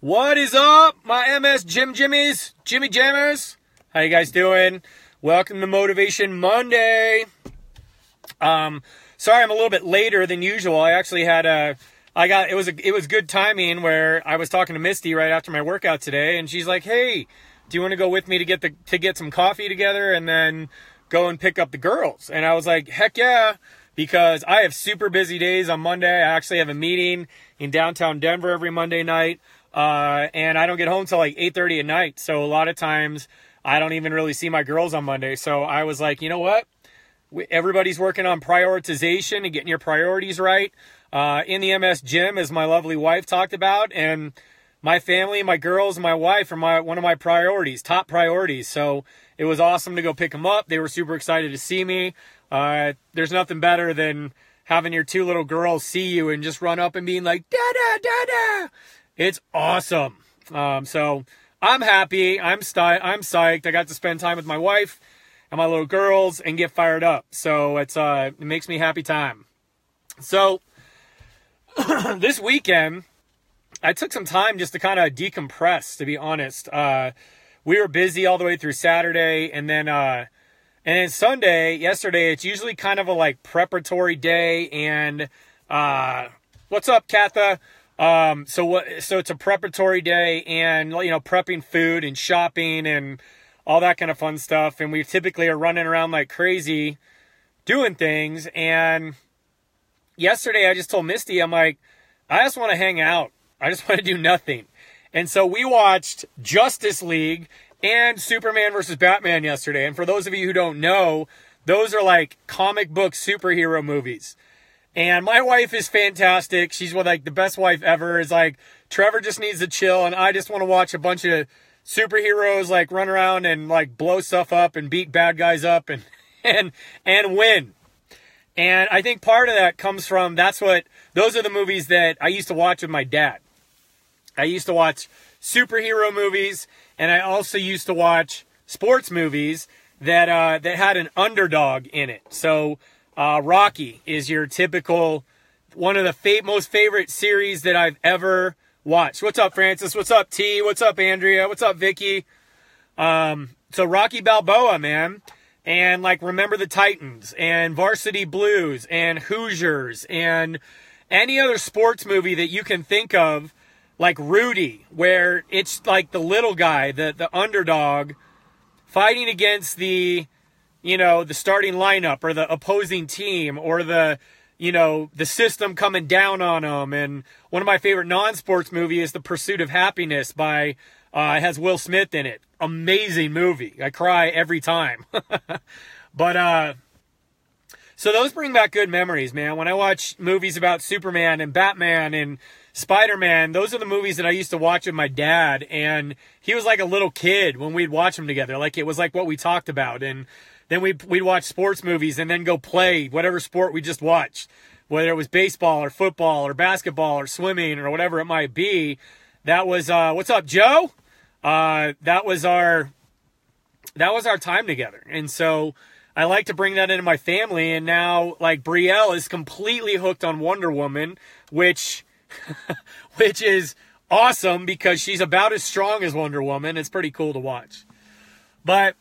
What is up, my MS Jim Jimmies, Jimmy Jammers? How you guys doing? Welcome to Motivation Monday. Um, sorry I'm a little bit later than usual. I actually had a, I got it was a, it was good timing where I was talking to Misty right after my workout today, and she's like, "Hey, do you want to go with me to get the to get some coffee together and then go and pick up the girls?" And I was like, "Heck yeah!" Because I have super busy days on Monday. I actually have a meeting in downtown Denver every Monday night. Uh, and I don't get home till like 8:30 at night. So a lot of times I don't even really see my girls on Monday. So I was like, you know what? Everybody's working on prioritization and getting your priorities right. Uh, in the MS gym, as my lovely wife talked about, and my family, my girls, my wife are my one of my priorities, top priorities. So it was awesome to go pick them up. They were super excited to see me. Uh, there's nothing better than having your two little girls see you and just run up and being like, da da da da it's awesome. Um, so I'm happy. I'm sti- I'm psyched. I got to spend time with my wife and my little girls and get fired up. So it's uh, it makes me happy time. So this weekend, I took some time just to kind of decompress. To be honest, uh, we were busy all the way through Saturday, and then uh, and then Sunday. Yesterday, it's usually kind of a like preparatory day. And uh, what's up, Katha? Um, so what? So it's a preparatory day, and you know, prepping food and shopping and all that kind of fun stuff. And we typically are running around like crazy, doing things. And yesterday, I just told Misty, I'm like, I just want to hang out. I just want to do nothing. And so we watched Justice League and Superman versus Batman yesterday. And for those of you who don't know, those are like comic book superhero movies. And my wife is fantastic. She's like the best wife ever. Is like Trevor just needs to chill, and I just want to watch a bunch of superheroes like run around and like blow stuff up and beat bad guys up and and and win. And I think part of that comes from that's what those are the movies that I used to watch with my dad. I used to watch superhero movies, and I also used to watch sports movies that uh, that had an underdog in it. So uh, Rocky is your typical one of the fa- most favorite series that I've ever watched. What's up, Francis? What's up, T? What's up, Andrea? What's up, Vicky? Um, so Rocky Balboa, man, and like Remember the Titans and Varsity Blues and Hoosiers and any other sports movie that you can think of, like Rudy, where it's like the little guy, the the underdog, fighting against the you know, the starting lineup or the opposing team or the, you know, the system coming down on them. And one of my favorite non-sports movies is The Pursuit of Happiness by, uh, has Will Smith in it. Amazing movie. I cry every time. but, uh, so those bring back good memories, man. When I watch movies about Superman and Batman and Spider-Man, those are the movies that I used to watch with my dad and he was like a little kid when we'd watch them together. Like it was like what we talked about and then we'd, we'd watch sports movies and then go play whatever sport we just watched, whether it was baseball or football or basketball or swimming or whatever it might be. That was, uh, what's up, Joe? Uh, that was our, that was our time together. And so I like to bring that into my family. And now, like, Brielle is completely hooked on Wonder Woman, which, which is awesome because she's about as strong as Wonder Woman. It's pretty cool to watch. But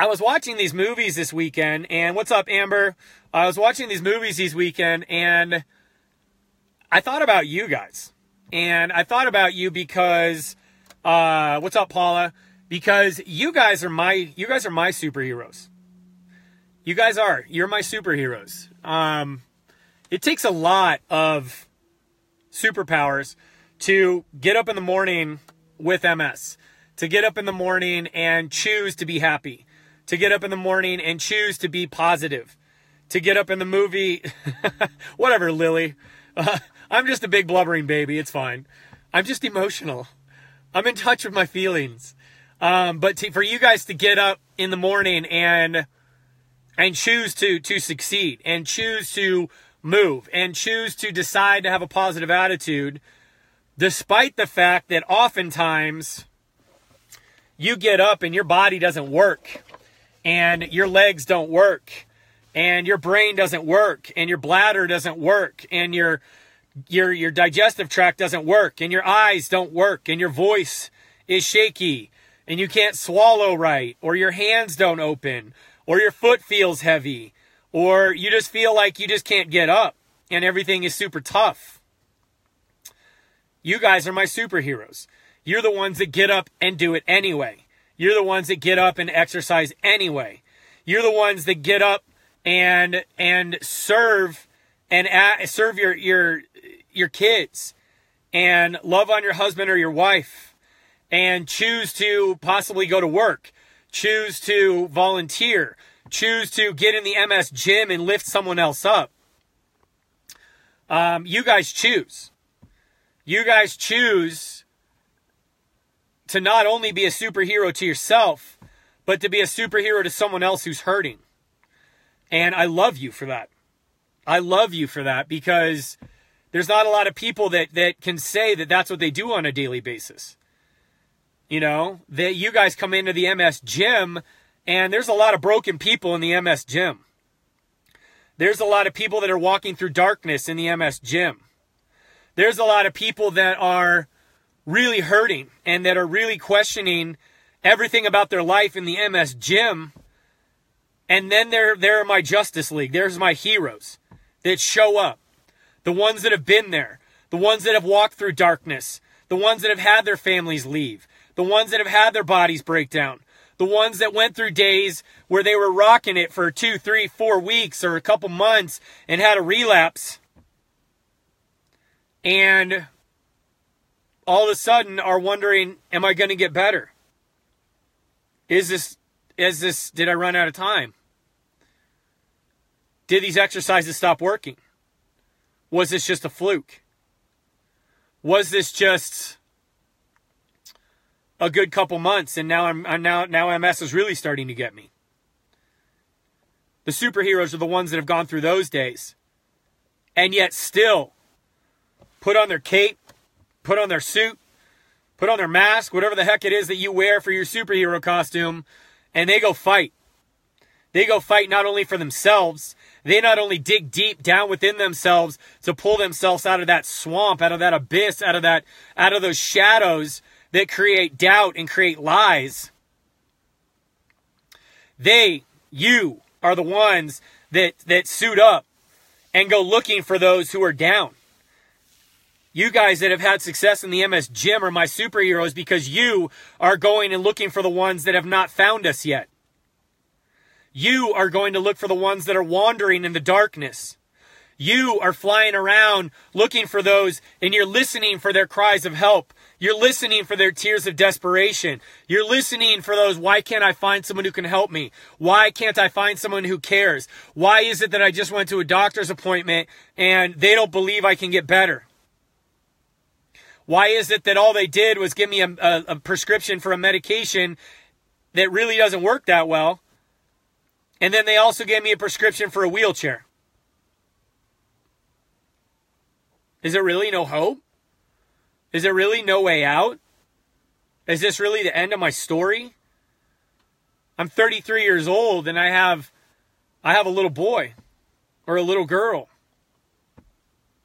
I was watching these movies this weekend, and what's up, Amber? I was watching these movies this weekend, and I thought about you guys. And I thought about you because, uh, what's up, Paula? Because you guys are my, you guys are my superheroes. You guys are. You're my superheroes. Um, it takes a lot of superpowers to get up in the morning with MS, to get up in the morning and choose to be happy, to get up in the morning and choose to be positive, to get up in the movie, whatever, Lily. Uh, I'm just a big blubbering baby. It's fine. I'm just emotional. I'm in touch with my feelings. Um, but to, for you guys to get up in the morning and and choose to to succeed and choose to move and choose to decide to have a positive attitude, despite the fact that oftentimes you get up and your body doesn't work and your legs don't work and your brain doesn't work and your bladder doesn't work and your your your digestive tract doesn't work and your eyes don't work and your voice is shaky and you can't swallow right or your hands don't open or your foot feels heavy or you just feel like you just can't get up and everything is super tough. You guys are my superheroes. You're the ones that get up and do it anyway. You're the ones that get up and exercise anyway. You're the ones that get up and and serve and serve your your your kids and love on your husband or your wife and choose to possibly go to work, choose to volunteer, choose to get in the MS gym and lift someone else up. Um, you guys choose. You guys choose to not only be a superhero to yourself, but to be a superhero to someone else who's hurting. And I love you for that. I love you for that because there's not a lot of people that, that can say that that's what they do on a daily basis. You know, that you guys come into the MS gym and there's a lot of broken people in the MS gym. There's a lot of people that are walking through darkness in the MS gym. There's a lot of people that are really hurting and that are really questioning everything about their life in the MS gym. And then there, there are my Justice League. There's my heroes that show up. The ones that have been there. The ones that have walked through darkness. The ones that have had their families leave. The ones that have had their bodies break down the ones that went through days where they were rocking it for two, three, four weeks or a couple months and had a relapse. And all of a sudden are wondering, am I going to get better? Is this, is this, did I run out of time? Did these exercises stop working? Was this just a fluke? Was this just a good couple months, and now I'm, I'm now now MS is really starting to get me. The superheroes are the ones that have gone through those days, and yet still put on their cape, put on their suit, put on their mask, whatever the heck it is that you wear for your superhero costume, and they go fight. They go fight not only for themselves, they not only dig deep down within themselves to pull themselves out of that swamp, out of that abyss, out of that, out of those shadows that create doubt and create lies. They, you, are the ones that, that suit up and go looking for those who are down. You guys that have had success in the MS gym are my superheroes because you are going and looking for the ones that have not found us yet. You are going to look for the ones that are wandering in the darkness. You are flying around looking for those and you're listening for their cries of help. You're listening for their tears of desperation. You're listening for those, why can't I find someone who can help me? Why can't I find someone who cares? Why is it that I just went to a doctor's appointment and they don't believe I can get better? Why is it that all they did was give me a, a, a prescription for a medication that really doesn't work that well? And then they also gave me a prescription for a wheelchair. Is there really no hope? Is there really no way out? Is this really the end of my story? I'm 33 years old and I have I have a little boy or a little girl.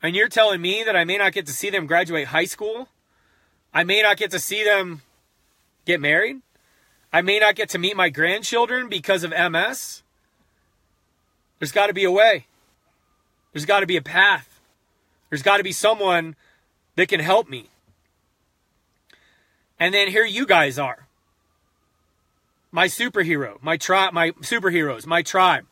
And you're telling me that I may not get to see them graduate high school? I may not get to see them get married? I may not get to meet my grandchildren because of MS? There's got to be a way. There's got to be a path. There's got to be someone that can help me. And then here you guys are. My superhero, my tribe, my superheroes, my tribe.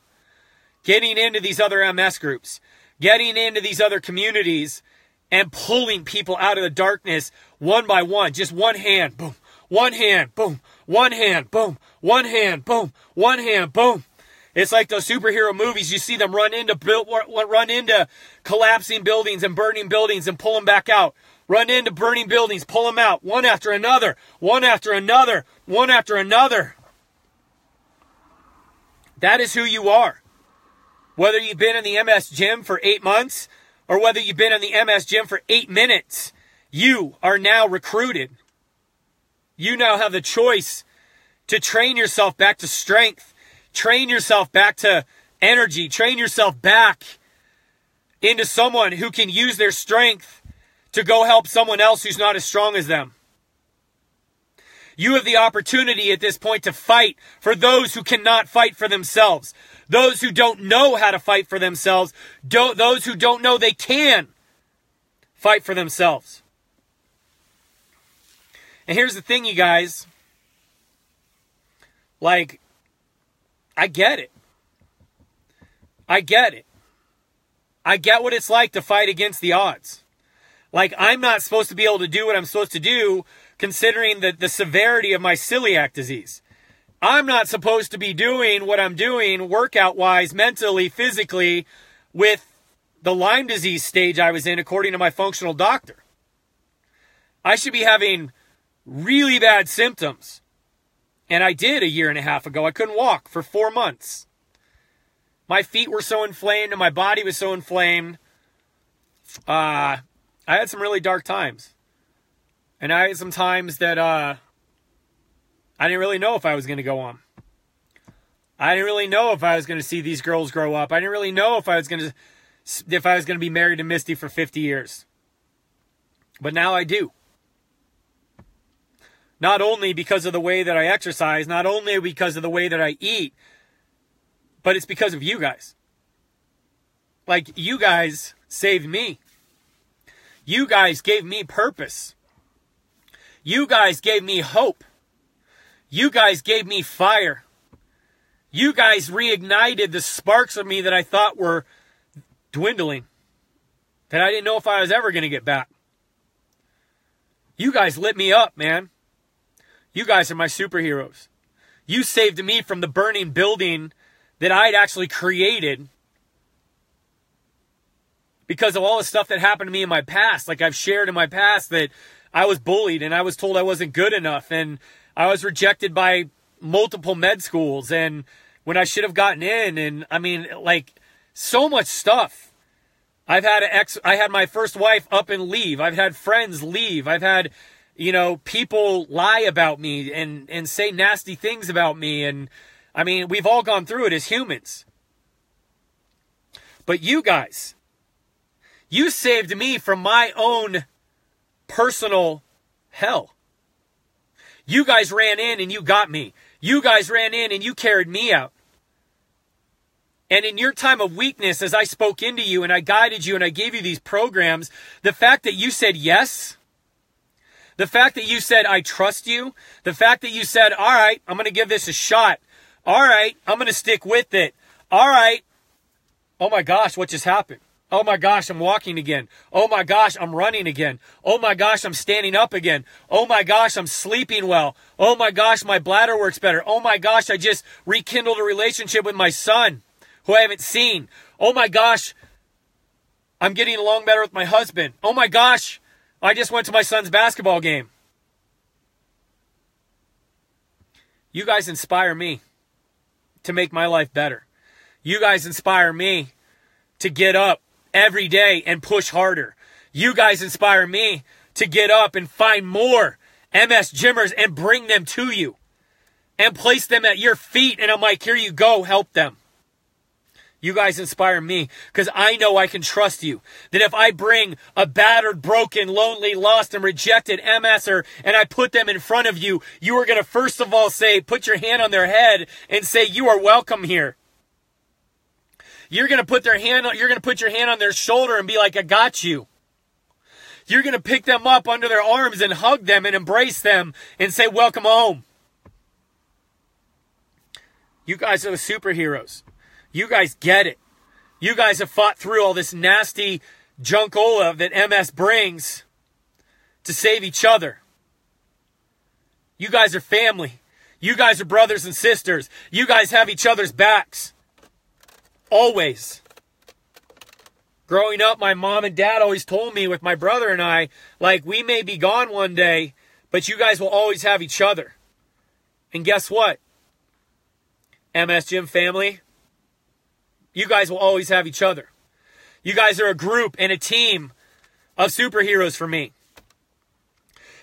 Getting into these other MS groups, getting into these other communities and pulling people out of the darkness one by one. Just one hand, boom. One hand, boom. One hand, boom. One hand, boom. One hand, boom. It's like those superhero movies. You see them run into run into collapsing buildings and burning buildings and pull them back out run into burning buildings, pull them out, one after another, one after another, one after another. That is who you are. Whether you've been in the MS gym for eight months or whether you've been in the MS gym for eight minutes, you are now recruited. You now have the choice to train yourself back to strength, train yourself back to energy, train yourself back into someone who can use their strength to go help someone else who's not as strong as them. You have the opportunity at this point to fight for those who cannot fight for themselves. Those who don't know how to fight for themselves. Those who don't know they can fight for themselves. And here's the thing, you guys. Like, I get it. I get it. I get what it's like to fight against the odds. Like, I'm not supposed to be able to do what I'm supposed to do considering the, the severity of my celiac disease. I'm not supposed to be doing what I'm doing workout wise, mentally, physically, with the Lyme disease stage I was in, according to my functional doctor. I should be having really bad symptoms. And I did a year and a half ago. I couldn't walk for four months. My feet were so inflamed and my body was so inflamed. Uh, I had some really dark times. And I had some times that uh, I didn't really know if I was going to go on. I didn't really know if I was going to see these girls grow up. I didn't really know if I was going to if I was going to be married to Misty for 50 years. But now I do. Not only because of the way that I exercise, not only because of the way that I eat, but it's because of you guys. Like, you guys saved me. You guys gave me purpose. You guys gave me hope. You guys gave me fire. You guys reignited the sparks of me that I thought were dwindling, that I didn't know if I was ever going to get back. You guys lit me up, man. You guys are my superheroes. You saved me from the burning building that I'd actually created because of all the stuff that happened to me in my past. Like I've shared in my past that I was bullied and I was told I wasn't good enough and I was rejected by multiple med schools and when I should have gotten in and I mean like so much stuff. I've had ex I had my first wife up and leave. I've had friends leave. I've had you know people lie about me and and say nasty things about me and I mean, we've all gone through it as humans. But you guys, you saved me from my own personal hell. You guys ran in and you got me. You guys ran in and you carried me out. And in your time of weakness, as I spoke into you and I guided you and I gave you these programs, the fact that you said yes, the fact that you said, I trust you, the fact that you said, all right, I'm going to give this a shot. All right, I'm going to stick with it. All right. Oh my gosh, what just happened? Oh my gosh, I'm walking again. Oh my gosh, I'm running again. Oh my gosh, I'm standing up again. Oh my gosh, I'm sleeping well. Oh my gosh, my bladder works better. Oh my gosh, I just rekindled a relationship with my son who I haven't seen. Oh my gosh, I'm getting along better with my husband. Oh my gosh, I just went to my son's basketball game. You guys inspire me to make my life better. You guys inspire me to get up every day and push harder. You guys inspire me to get up and find more MS gymmers and bring them to you and place them at your feet. And I'm like, here you go, help them. You guys inspire me because I know I can trust you. That if I bring a battered, broken, lonely, lost, and rejected MSer and I put them in front of you, you are going to first of all say, put your hand on their head and say, you are welcome here. You're going to put their hand, you're going to put your hand on their shoulder and be like, I got you. You're going to pick them up under their arms and hug them and embrace them and say, welcome home. You guys are the superheroes. You guys get it. You guys have fought through all this nasty junkola that MS brings to save each other. You guys are family. You guys are brothers and sisters. You guys have each other's backs. Always. Growing up, my mom and dad always told me with my brother and I, like, we may be gone one day, but you guys will always have each other. And guess what? MS Gym family, you guys will always have each other. You guys are a group and a team of superheroes for me.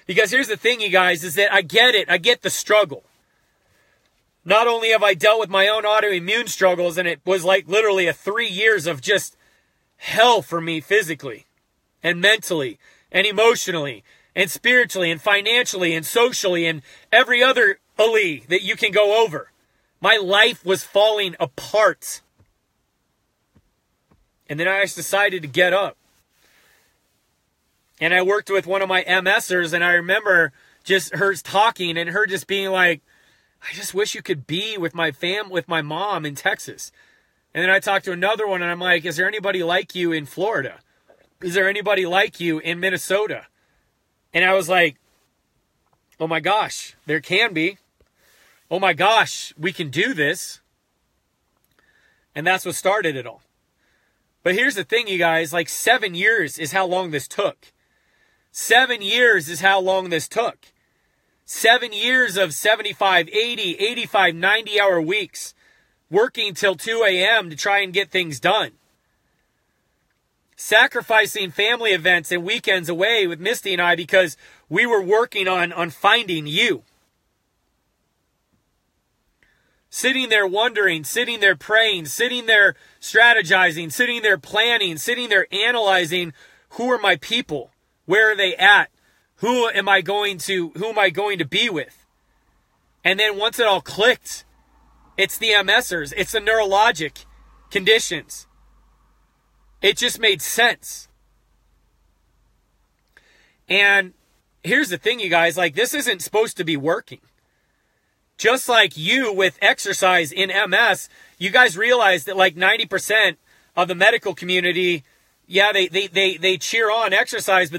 Because here's the thing, you guys, is that I get it. I get the struggle. Not only have I dealt with my own autoimmune struggles, and it was like literally a three years of just hell for me physically and mentally and emotionally and spiritually and financially and socially and every other ali that you can go over. My life was falling apart. And then I just decided to get up. And I worked with one of my MSers, and I remember just her talking and her just being like, I just wish you could be with my fam, with my mom in Texas. And then I talked to another one, and I'm like, Is there anybody like you in Florida? Is there anybody like you in Minnesota? And I was like, Oh my gosh, there can be. Oh my gosh, we can do this. And that's what started it all. But here's the thing, you guys like seven years is how long this took. Seven years is how long this took. Seven years of 75, 80, 85, 90 hour weeks working till 2 a.m. to try and get things done. Sacrificing family events and weekends away with Misty and I because we were working on, on finding you. Sitting there wondering, sitting there praying, sitting there strategizing, sitting there planning, sitting there analyzing who are my people? Where are they at? Who am I going to who am I going to be with? And then once it all clicked, it's the MSers, it's the neurologic conditions. It just made sense. And here's the thing, you guys, like this isn't supposed to be working. Just like you with exercise in MS, you guys realize that like 90% of the medical community, yeah, they, they, they, they cheer on exercise, but